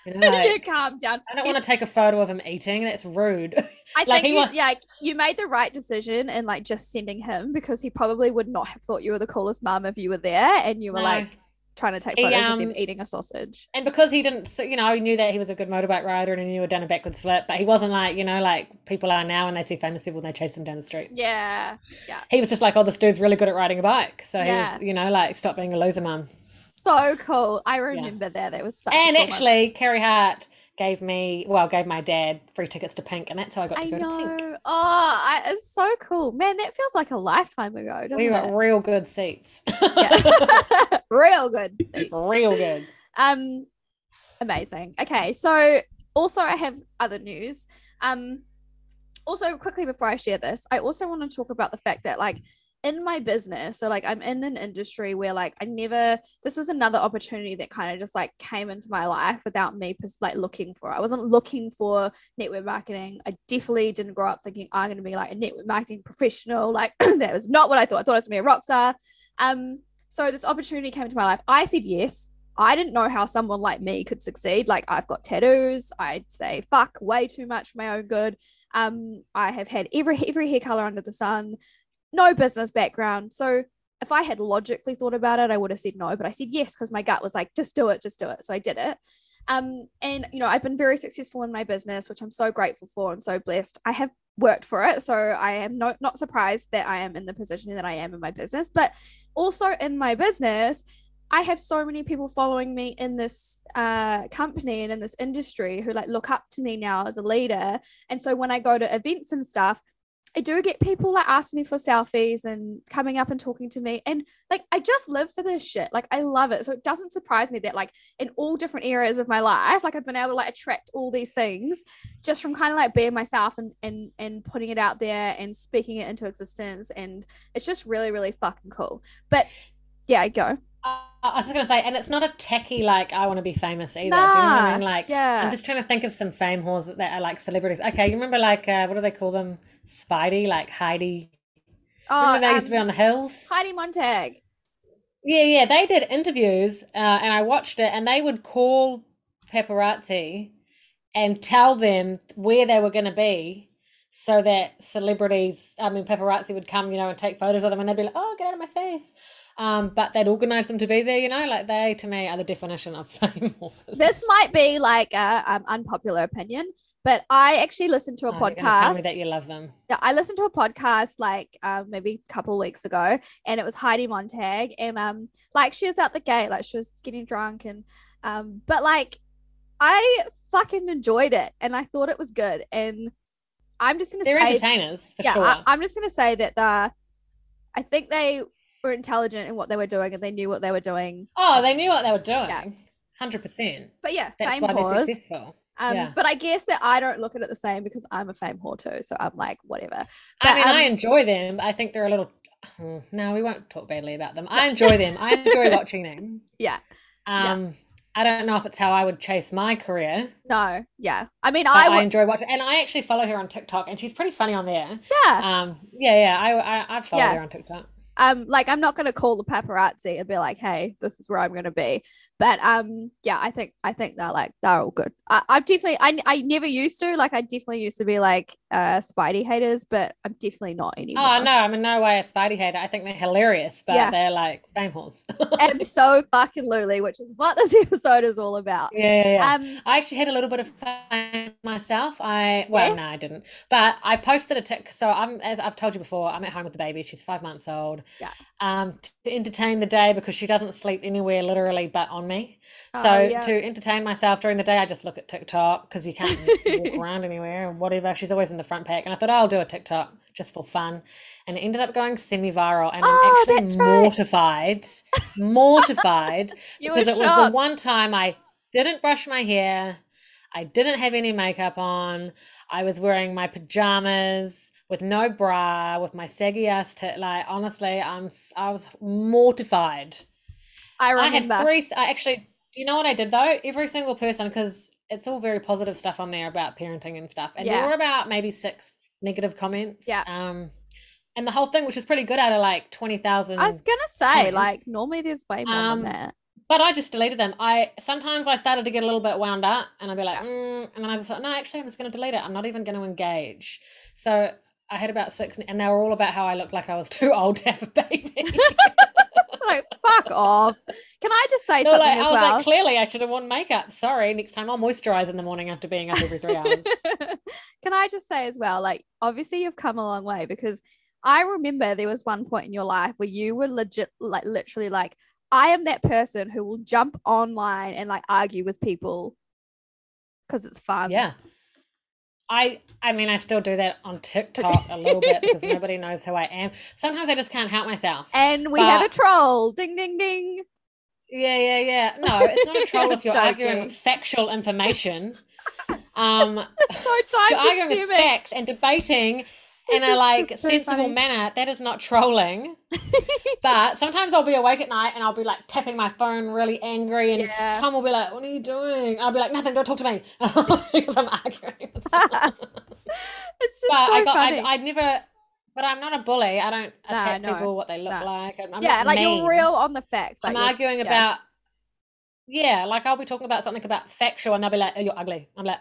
You know, like, calm down I don't want to take a photo of him eating. That's rude. I Like, think you, wa- yeah, you made the right decision in like just sending him because he probably would not have thought you were the coolest mum if you were there and you were No. like trying to take He, photos of him um, eating a sausage. and because he didn't, you know, he knew that he was a good motorbike rider and he knew he'd done a backwards flip, but he wasn't like, you know, like people are now when they see famous people and they chase them down the street. Yeah, Yeah. He was just like, oh, this dude's really good at riding a bike. So he was, you know, like, stop being a loser mum. so cool. I remember that. That was such. a And cool moment. actually, Carey Hart gave me, well, gave my dad free tickets to Pink, and that's how I got to I go to Pink. Oh, I, it's so cool, man. That feels like a lifetime ago, We got it? real good seats. Real good. seats. real good. Um, amazing. Okay, so also I have other news. Um, also quickly before I share this, I also want to talk about the fact that like in my business, so like I'm in an industry where like I never. This was another opportunity that kind of just like came into my life without me like looking for. it. I wasn't looking for network marketing. I definitely didn't grow up thinking I'm going to be like a network marketing professional. Like that was not what I thought. I thought I was going to be a rock star. Um, so this opportunity came into my life. I said yes. I didn't know how someone like me could succeed. Like I've got tattoos. I'd say fuck way too much for my own good. Um, I have had every every hair color under the sun. No business background. So if I had logically thought about it, I would have said no. But I said yes because my gut was like, just do it, just do it. So I did it. Um, and you know, I've been very successful in my business, which I'm so grateful for and so blessed. I have worked for it, so I am not not surprised that I am in the position that I am in my business. But also in my business, I have so many people following me in this uh, company and in this industry who like look up to me now as a leader. And so when I go to events and stuff, I do get people like asking me for selfies and coming up and talking to me. And like, I just live for this shit. Like, I love it. So it doesn't surprise me that, like, in all different areas of my life, like, I've been able to like attract all these things just from kind of like being myself and, and, and putting it out there and speaking it into existence. And it's just really, really fucking cool. But yeah, go. I was just gonna say, and it's not a techie like I want to be famous either. Nah, Do you know I mean? Like, yeah. I'm just trying to think of some fame whores that are like celebrities. Okay, you remember like uh, what do they call them? Speidi, like Heidi. Oh, remember they um, used to be um, on the hills. Heidi Montag. Yeah, yeah, they did interviews, uh, and I watched it, and they would call paparazzi and tell them where they were going to be so that celebrities, I mean, paparazzi would come, you know, and take photos of them, and they'd be like, "Oh, get out of my face." Um, but they'd organise them to be there, you know, like they to me are the definition of fame. this might be like an um, unpopular opinion, but I actually listened to a oh, podcast. Tell me that you love them. Yeah, I listened to a podcast like um, maybe a couple of weeks ago, and it was Heidi Montag, and um, like she was out the gate, like she was getting drunk, and um, but like I fucking enjoyed it, and I thought it was good, and I'm just gonna they're say, entertainers for yeah, sure. I, I'm just gonna say that the I think they were intelligent in what they were doing and they knew what they were doing. Oh, they knew what they were doing. 100%. But yeah, that's why they're successful. Um, yeah. But I guess that I don't look at it the same because I'm a fame whore too. So I'm like, whatever. But, I mean, um, I enjoy them. I think they're a little. Oh, no, we won't talk badly about them. I enjoy them. I enjoy watching them. Yeah. Um, yeah. I don't know if it's how I would chase my career. No, yeah. I mean, I, w- I enjoy watching, and I actually follow her on TikTok, and she's pretty funny on there. Yeah. Um. Yeah, yeah. I I, I follow yeah. her on TikTok um like i'm not going to call the paparazzi and be like hey this is where i'm going to be. But um yeah i think i think they're like they're all good. I, i've definitely I, I never used to like i definitely used to be like uh Speidi haters but i'm definitely not anymore. Oh no i'm in no way a Speidi hater. I think they're hilarious but yeah. they're like fame and so fucking lulu which is what this episode is all about. Yeah, yeah, yeah. um i actually had a little bit of fame myself. I well yes? no i didn't. But i posted a tick so i'm as i've told you before i'm at home with the baby. She's five months old. Yeah. Um to entertain the day because she doesn't sleep anywhere literally but on me. Oh, so yeah. to entertain myself during the day i just look at tiktok because you can't walk around anywhere and whatever. She's always in the front pack and i thought oh, i'll do a tiktok just for fun and it ended up going semi-viral and oh, i'm actually mortified right. mortified because it shocked. was the one time i didn't brush my hair i didn't have any makeup on i was wearing my pajamas with no bra, with my saggy ass tit. Like honestly, I'm I was mortified. I remember. I had three. I actually, do you know what I did though? Every single person, because it's all very positive stuff on there about parenting and stuff, and yeah. there were about maybe six negative comments. Yeah. Um, and the whole thing, which is pretty good out of like twenty thousand. I was gonna say, comments. like normally there's way more um, than that. But I just deleted them. I sometimes I started to get a little bit wound up, and I'd be like, mm, and then I just thought, no, actually, I'm just going to delete it. I'm not even going to engage. So I had about six, and they were all about how I looked like I was too old to have a baby. like, fuck off. Can I just say something like, as I was well? like, clearly I should have worn makeup. Sorry, next time I'll moisturize in the morning after being up every three hours. Can I just say as well, like, obviously you've come a long way because I remember there was one point in your life where you were legit, like, literally like, I am that person who will jump online and like argue with people because it's fun. Yeah. I I mean I still do that on TikTok a little bit because nobody knows who I am. Sometimes I just can't help myself. And we but, have a troll. Ding ding ding. Yeah, yeah, yeah. No, it's not a troll if you're joking. arguing with factual information. Um so time you're arguing with facts and debating in a like sensible funny. manner. That is not trolling. but sometimes I'll be awake at night and I'll be like tapping my phone really angry and yeah. Tom will be like, What are you doing? I'll be like, Nothing, don't talk to me because I'm arguing. it's just but so I got funny. I, I never but I'm not a bully. I don't attack no, people what they look no. like. I'm yeah, like mean. you're real on the facts. Like I'm arguing yeah. about yeah, like I'll be talking about something about factual and they'll be like, Oh, you're ugly. I'm like,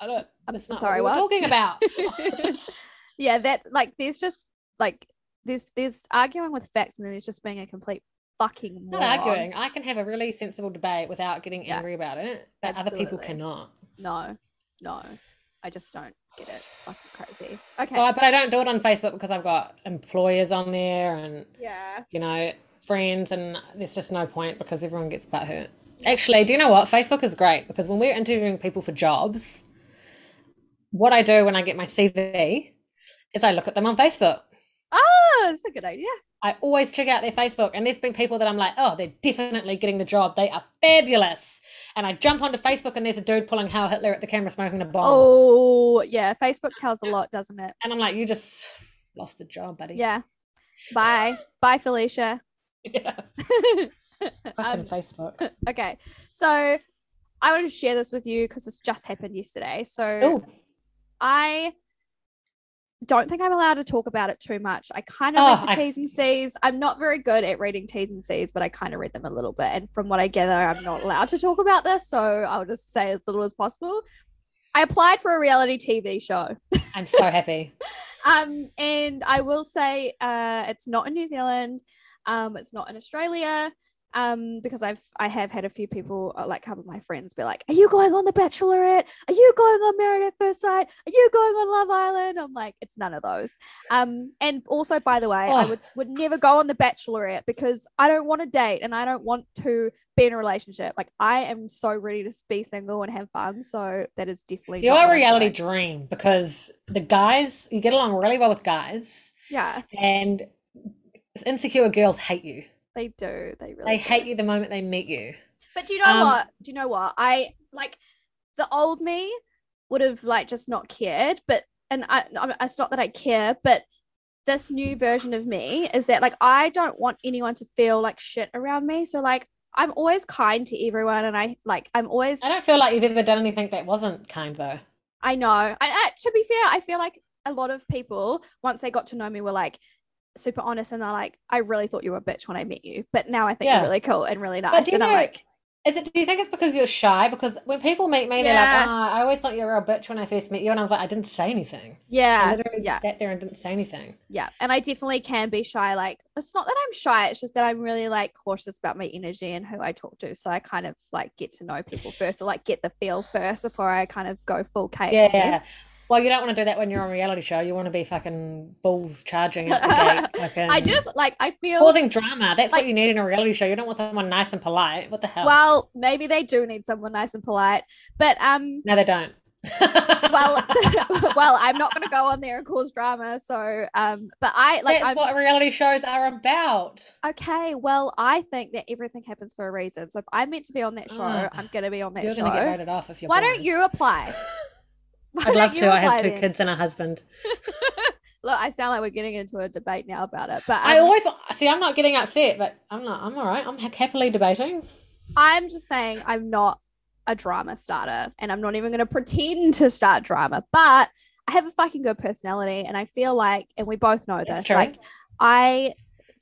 I don't I'm sorry, what, what? talking about. yeah, that like there's just like there's there's arguing with facts and then there's just being a complete fucking moron. not arguing. I can have a really sensible debate without getting yeah. angry about it, but Absolutely. other people cannot. No, no, I just don't get it. It's fucking crazy. Okay, so, but I don't do it on Facebook because I've got employers on there and yeah, you know, friends, and there's just no point because everyone gets butt hurt. Actually, do you know what? Facebook is great because when we're interviewing people for jobs, what I do when I get my CV is I look at them on Facebook. Oh, that's a good idea. I always check out their Facebook, and there's been people that I'm like, oh, they're definitely getting the job. They are fabulous. And I jump onto Facebook, and there's a dude pulling Heil Hitler at the camera smoking a bomb. Oh, yeah. Facebook tells a lot, doesn't it? And I'm like, you just lost the job, buddy. Yeah. Bye. Bye, Felicia. Yeah. Fucking Um, Facebook. okay. So I wanted to share this with you because this just happened yesterday. So Oh, I don't think I'm allowed to talk about it too much. I kind of Oh, read the I- T's and C's. I'm not very good at reading T's and C's, but I kind of read them a little bit. And from what I gather, I'm not allowed to talk about this. So I'll just say as little as possible. I applied for a reality TV show. I'm so happy. Um, and I will say uh, it's not in New Zealand. Um, it's not in Australia. Um, because I've I have had a few people uh, like a couple of my friends be like, "Are you going on The Bachelorette? Are you going on Married at First Sight? Are you going on Love Island?" I'm like, it's none of those. Um, and also by the way, I Oh. would would never go on The Bachelorette because I don't want to date and I don't want to be in a relationship. Like I am so ready to be single and have fun. So that is definitely You're not a what I'm reality dream because the guys, you get along really well with guys, Yeah, and insecure girls hate you. They do. They really They do. hate you the moment they meet you. But do you know Um, what? Do you know what? I like the old me would have like just not cared, but and I it's not that I care, but this new version of me is that like I don't want anyone to feel like shit around me. So like I'm always kind to everyone and I like I'm always I don't feel like you've ever done anything that wasn't kind though. I know. And uh, to be fair, I feel like a lot of people once they got to know me were like super honest and they're like, I really thought you were a bitch when I met you, but now I think Yeah. you're really cool and really nice. But do you And I'm know- like, Is it? Do you think it's because you're shy? Because when people meet me, they're Yeah. like, "Ah, I always thought you were a bitch when I first met you," and I was like, "I didn't say anything. Yeah, I yeah, literally yeah. sat there and didn't say anything." yeah and i definitely can be shy like it's not that i'm shy it's just that i'm really like cautious about my energy and who i talk to so i kind of like get to know people first or like get the feel first before i kind of go full on them. Yeah. Well, you don't want to do that when you're on a reality show. You want to be fucking bulls charging at the gate, fucking i just like i feel causing drama. That's like- what you need in a reality show. You don't want someone nice and polite. What the hell? well maybe they do need someone nice and polite but um no, they don't. well well i'm not going to go on there and cause drama so um but i like that's I'm, what reality shows are about. okay well i think that everything happens for a reason so if i'm meant to be on that show Ah, i'm going to be on that You're show gonna get voted off if you're. why don't you apply Why I'd love to. I have two then? kids and a husband. Look, I sound like we're getting into a debate now about it, but I um, always see. I'm not getting upset, but I'm not. I'm all right. I'm happily debating. I'm just saying I'm not a drama starter, and I'm not even going to pretend to start drama. But I have a fucking good personality, and I feel like, and we both know That's this, true. like I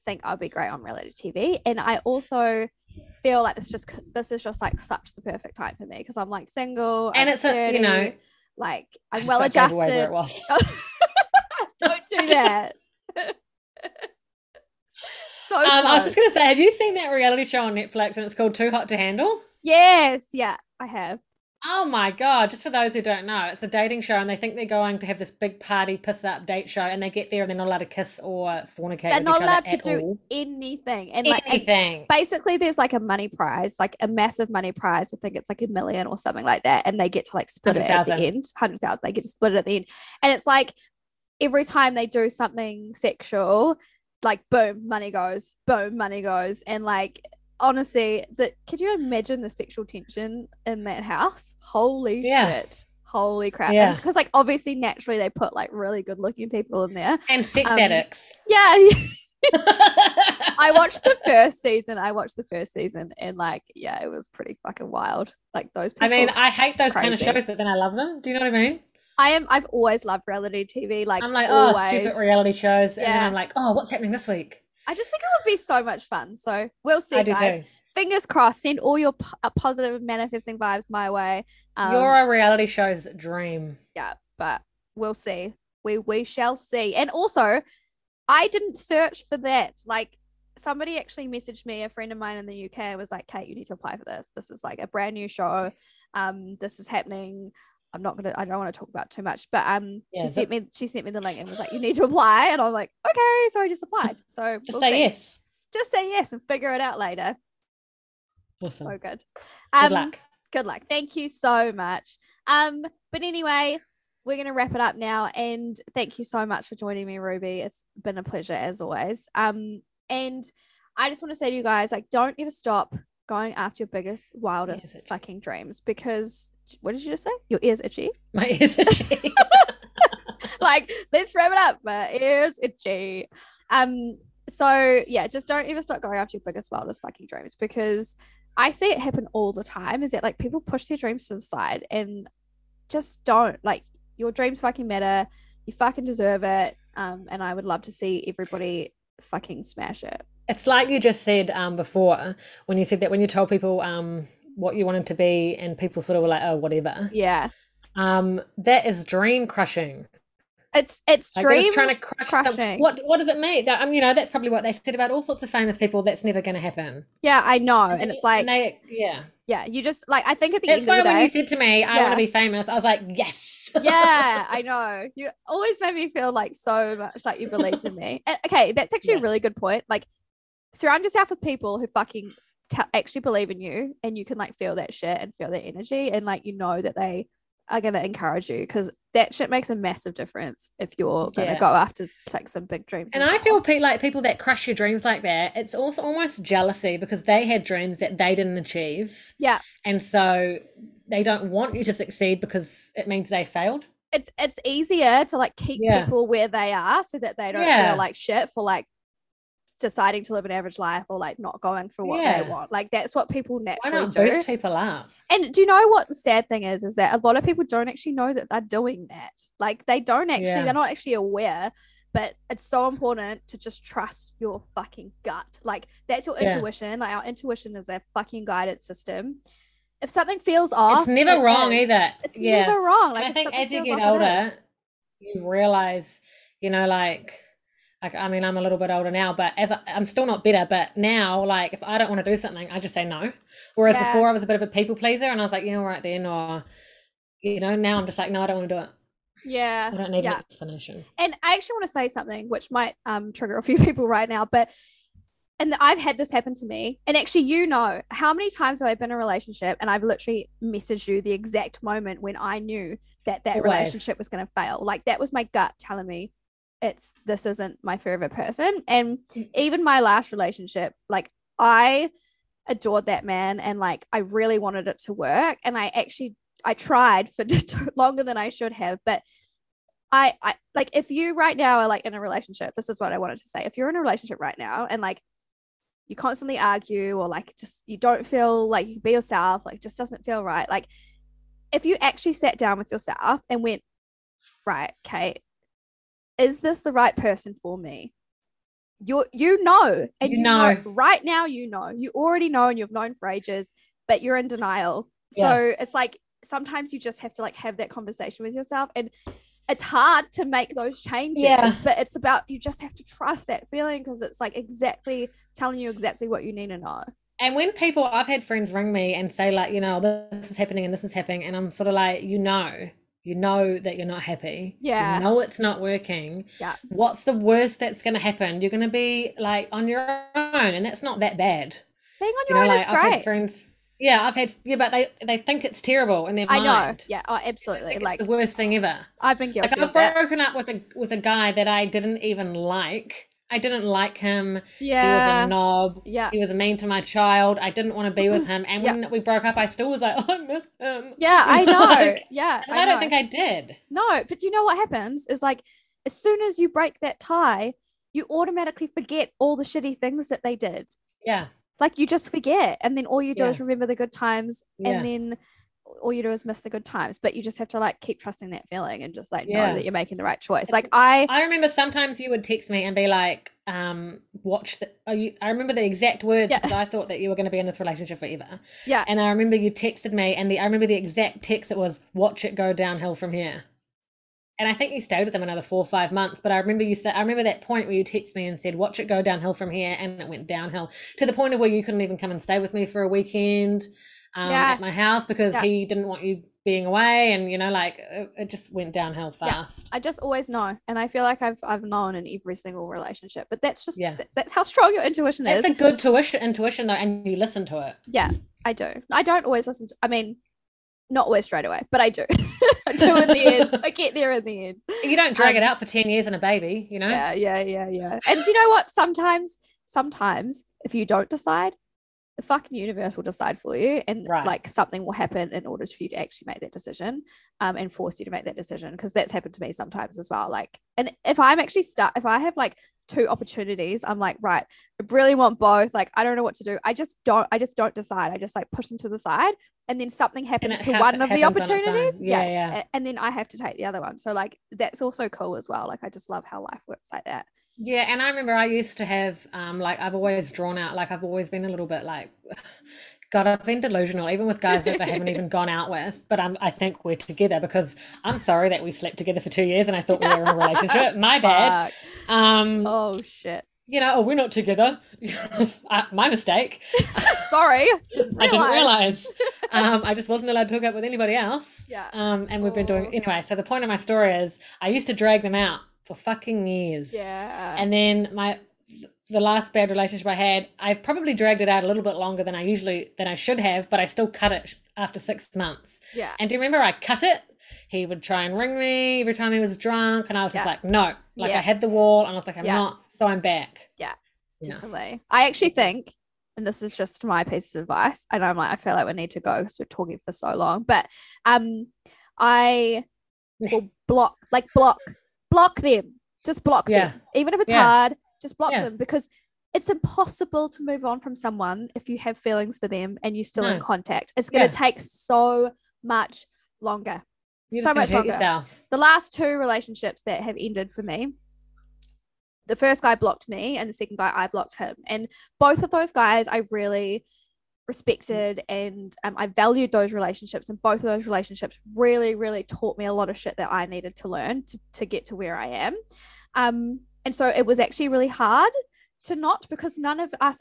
think I'll be great on reality TV, and I also feel like this just this is just like such the perfect time for me because I'm like single And I'm it's a- you know, 30, like I'm well got gave away where adjusted. Don't do that. so Um, I was just gonna say, have you seen that reality show on Netflix and it's called Too Hot to Handle? Yes, yeah, I have. Oh my god! Just for those who don't know, it's a dating show, and they think they're going to have this big party piss up date show, and they get there and they're not allowed to kiss or fornicate. They're with not each allowed other to at do all. anything. And like and anything. basically there's like a money prize, like a massive money prize. I think it's like a million or something like that. And they get to like split it at the 100,000. end. Hundred thousand. They get to split it at the end. And it's like every time they do something sexual, like boom, money goes, boom, money goes. And like honestly, that could you imagine the sexual tension in that house? Holy Yeah. shit. Holy crap. Yeah. Because like obviously naturally they put like really good looking people in there. and sex um, addicts. Yeah. I watched the first season. I watched the first season and like, yeah, it was pretty fucking wild. Like those people. I mean, I hate those kind of shows, but then I love them. Do you know what I mean? I am I've always loved reality TV. Like I'm like, always. oh, stupid reality shows, and then I'm like, oh, what's happening this week? I just think it would be so much fun. So we'll see, I guys. too. Fingers crossed. Send all your p- uh, positive manifesting vibes my way. Um, You're a reality show's dream. yeah, but we'll see. We we shall see. And also, I didn't search for that. Like somebody actually messaged me, a friend of mine in the UK, was like, "Kate, you need to apply for this. This is like a brand new show. Um, this is happening." I'm not gonna. I don't want to talk about too much, but um, Yeah, she sent me. She sent me the link and was like, "You need to apply," and I was like, "Okay." So I just applied. So Just we'll say see. yes. Just say yes and figure it out later. Listen, So good. good Um, luck. good luck. Thank you so much. Um, but anyway, we're to wrap it up now. And thank you so much for joining me, Ruby. It's been a pleasure as always. Um, and I just want to say to you guys, like, don't ever stop going after your biggest, wildest fucking dreams because what did you just say? Your ears itchy. My ears itchy. like, let's wrap it up. My ears itchy. Um, so yeah, just don't ever stop going after your biggest, wildest fucking dreams because I see it happen all the time. Is that like people push their dreams to the side and just don't like your dreams fucking matter. You fucking deserve it. Um, and I would love to see everybody fucking smash it. It's like you just said um, before when you said that when you told people um, what you wanted to be and people sort of were like, oh, whatever. Yeah, Um, that is dream crushing. it's it's Like dream. trying to crush some- crushing. what what does it mean? Um, you know, that's probably what they said about all sorts of famous people. That's never going to happen. yeah, I know, and it's like they, yeah. yeah, you just like I think at the That's end why of the when day, you said to me, I Yeah. want to be famous, I was like, yes. yeah, I know. You always made me feel like so much like you believed in me. And, okay, that's actually Yeah. a really good point. Like, surround yourself with people who fucking t- actually believe in you, and you can like feel that shit and feel that energy, and like you know that they are gonna encourage you because that shit makes a massive difference if you're gonna Yeah. go after like some big dreams. And I feel pe- like people that crush your dreams like that, it's also almost jealousy because they had dreams that they didn't achieve. Yeah. And so they don't want you to succeed because it means they failed. it's it's easier to like keep Yeah. people where they are so that they don't Yeah. feel like shit for like deciding to live an average life or like not going for what Yeah. they want. Like that's what people naturally do. people up? And do you know what the sad thing is? Is that a lot of people don't actually know that they're doing that. Like they don't actually, Yeah. they're not actually aware. But it's so important to just trust your fucking gut. Like that's your Yeah. intuition. Like our intuition is a fucking guided system. If something feels off, it's never it wrong is. either. It's yeah. never wrong. Like I think as you get older, you realize, you know, like, like I mean, I'm a little bit older now, but as I, I'm still not bitter. But now, like, if I don't want to do something, I just say no. Whereas Yeah. before, I was a bit of a people pleaser, and I was like, you know, right then, or you know, now I'm just like, no, I don't want to do it. Yeah. I don't need yeah. an explanation. And I actually want to say something which might um trigger a few people right now, but and I've had this happen to me. And actually, you know, how many times have I been in a relationship and I've literally messaged you the exact moment when I knew that that Always. relationship was going to fail. Like that was my gut telling me it's this isn't my favorite person. And mm-hmm. even my last relationship, like I adored that man and like I really wanted it to work. And I actually I tried for longer than I should have, but I, I like if you right now are like in a relationship, this is what I wanted to say. If you're in a relationship right now and like you constantly argue or like just you don't feel like you can be yourself, like just doesn't feel right. Like if you actually sat down with yourself and went, right, Kate, is this the right person for me? You you know, and You you, know. know. right now you know. You already know and you've known for ages, but you're in denial. Yeah. So it's like sometimes you just have to like have that conversation with yourself and it's hard to make those changes Yeah. but it's about you just have to trust that feeling because it's like exactly telling you exactly what you need to know And when people, I've had friends ring me and say, like, you know, this is happening and this is happening, and I'm sort of like, you know, you know that you're not happy. Yeah. You know it's not working. Yeah. What's the worst that's going to happen? You're going to be like on your own, and that's not that bad. being on You your know, own like is I've had great friends. Yeah, I've had. Yeah, but they they think it's terrible in their i mind. know yeah oh absolutely like it's the worst thing ever. i've been guilty Like I've that broken up with a with a guy that I didn't even like. I didn't like him. Yeah. He was a knob. yeah He was mean to my child. I didn't want to be with mm-hmm. him. And Yeah. when we broke up, I still was like, oh, I miss him. yeah i know Like, yeah and I, know. don't think I did. no but do you know what happens is like as soon as you break that tie you automatically forget all the shitty things that they did Yeah. like you just forget and then all you do Yeah. is remember the good times Yeah. and then all you do is miss the good times but you just have to like keep trusting that feeling and just like Yeah. know that you're making the right choice It's- like i I remember sometimes you would text me and be like, um, watch the. Oh, you, I remember the exact words Yeah. because I thought that you were going to be in this relationship forever. yeah And I remember you texted me, and the I remember the exact text. It was, "Watch it go downhill from here." And I think you stayed with them another four or five months. But I remember you said, I remember that point where you texted me and said, "Watch it go downhill from here," and it went downhill to the point of where you couldn't even come and stay with me for a weekend um, Yeah. at my house because Yeah. he didn't want you being away, and you know, like it, it just went downhill Yeah. fast. I just always know, and I feel like I've I've known in every single relationship. But that's just Yeah. th- that's how strong your intuition is. It's a good tuition, intuition though, and you listen to it. yeah, I do. I don't always listen. To, I mean, not always straight away, but I do. I do in the end. I get there in the end. You don't drag Um, it out for 10 years and a baby, you know? Yeah, yeah, yeah, yeah. And do you know what? Sometimes, sometimes if you don't decide, the fucking universe will decide for you, and Right. like something will happen in order for you to actually make that decision, um, and force you to make that decision. Because that's happened to me sometimes as well. Like, and if I'm actually stuck, if I have like two opportunities, I'm like, right, I really want both. Like, I don't know what to do. I just don't. I just don't decide. I just like push them to the side, and then something happens to one of the happens on opportunities. Yeah, yeah. And then I have to take the other one. So like, that's also cool as well. Like, I just love how life works like that. Yeah, and I remember I used to have um like I've always drawn out like I've always been a little bit like God, I've been delusional, even with guys that I haven't even gone out with. But I'm, I think we're together because I'm sorry that we slept together for two years and I thought we were in a relationship. My bad. Um, Oh shit. you know, oh, we're not together. uh, my mistake. Sorry. I didn't realize. um, I just wasn't allowed to hook up with anybody else. Yeah. Um, and we've been doing Oh. anyway. So the point of my story is, I used to drag them out for fucking years. Yeah. And then my the last bad relationship I had, I've probably dragged it out a little bit longer than I usually than I should have, but I still cut it after six months. yeah. And do you remember I cut it? He would try and ring me every time he was drunk, and I was just like, no. Like Yeah. I had the wall, and I was like, I'm Yeah. not going back. Yeah. Yeah. Definitely. I actually think, and this is just my piece of advice, and I'm like, I feel like we need to go because we're talking for so long. But um, I will block, like block, block them. Just block Yeah. them, even if it's Yeah. hard. Just block Yeah. them because it's impossible to move on from someone if you have feelings for them and you're still in contact. It's going to take so much longer. You're so much longer. yourself. the last two relationships that have ended for me the first guy blocked me and the second guy i blocked him and both of those guys i really respected and um, i valued those relationships and both of those relationships really really taught me a lot of shit that i needed to learn to, to get to where i am um, and so it was actually really hard to not because none of us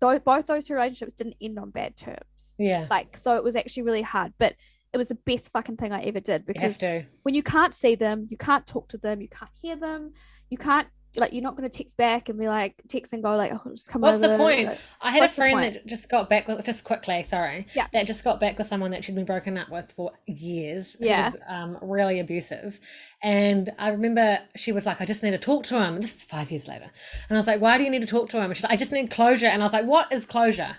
though both those two relationships didn't end on bad terms Yeah. like so it was actually really hard but it was the best fucking thing i ever did because to. when you can't see them, you can't talk to them, you can't hear them, you can't like you're not going to text back and be like text and go like oh just come on. What's the point? like- I had a friend that just got back with just quickly, sorry. Yeah. That just got back with someone that she'd been broken up with for years. Yeah. was um really abusive. And I remember she was like, I just need to talk to him. This is five years later. And I was like, Why do you need to talk to him? And she's like, I just need closure. And I was like, What is closure?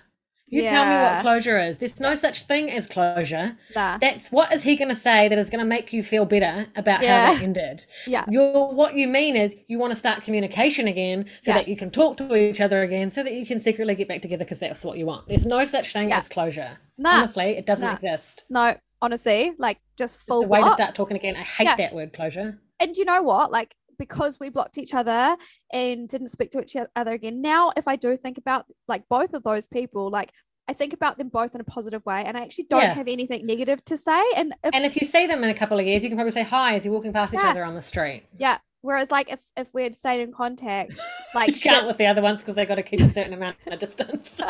You tell me what closure is. There's no such thing as closure. Nah. That's what is he going to say that is going to make you feel better about how Yeah. that ended. Yeah. You're, what you mean is you want to start communication again so Yeah. that you can talk to each other again so that you can secretly get back together because that's what you want. There's no such thing Yeah. as closure. Nah. Honestly, it doesn't Nah. exist. No, honestly, like just full. Just a way to start talking again. I hate Yeah. that word closure. And you know what? Like because we blocked each other and didn't speak to each other again. Now, if I do think about like both of those people, like I think about them both in a positive way, and I actually don't Yeah. have anything negative to say. And if And if you see them in a couple of years, you can probably say hi as you're walking past each other on the street. yeah, whereas like if if we had stayed in contact, like you shit- can't with the other ones because they've got to keep a certain amount of distance.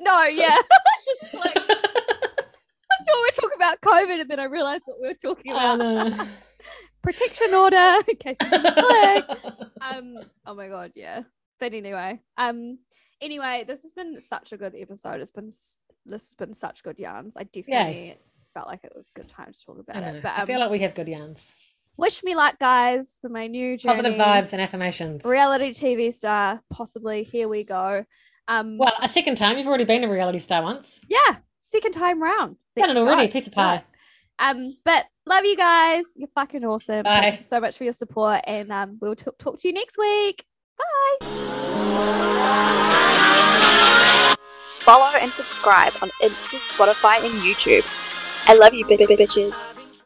no, yeah. Just like I thought we were talking about COVID, and then I realized what we were talking about. Protection order in case of. Um. Oh my god. Yeah. But anyway. Um. Anyway, this has been such a good episode. It's been this has been such good yarns. I definitely felt like it was a good time to talk about it. But I um, feel like we have good yarns. wish me luck, guys, for my new journey. Positive vibes and affirmations. Reality TV star, possibly. Here we go. Um. Well, a second time. You've already been a reality star once. yeah, second time round. Done it Let's already. go. Piece of pie. It. Um, but love you guys. You're fucking awesome. Bye. Thank you so much for your support, and um, we'll t- talk to you next week. Bye. Follow and subscribe on Insta, Spotify, and YouTube. I love you, bitches.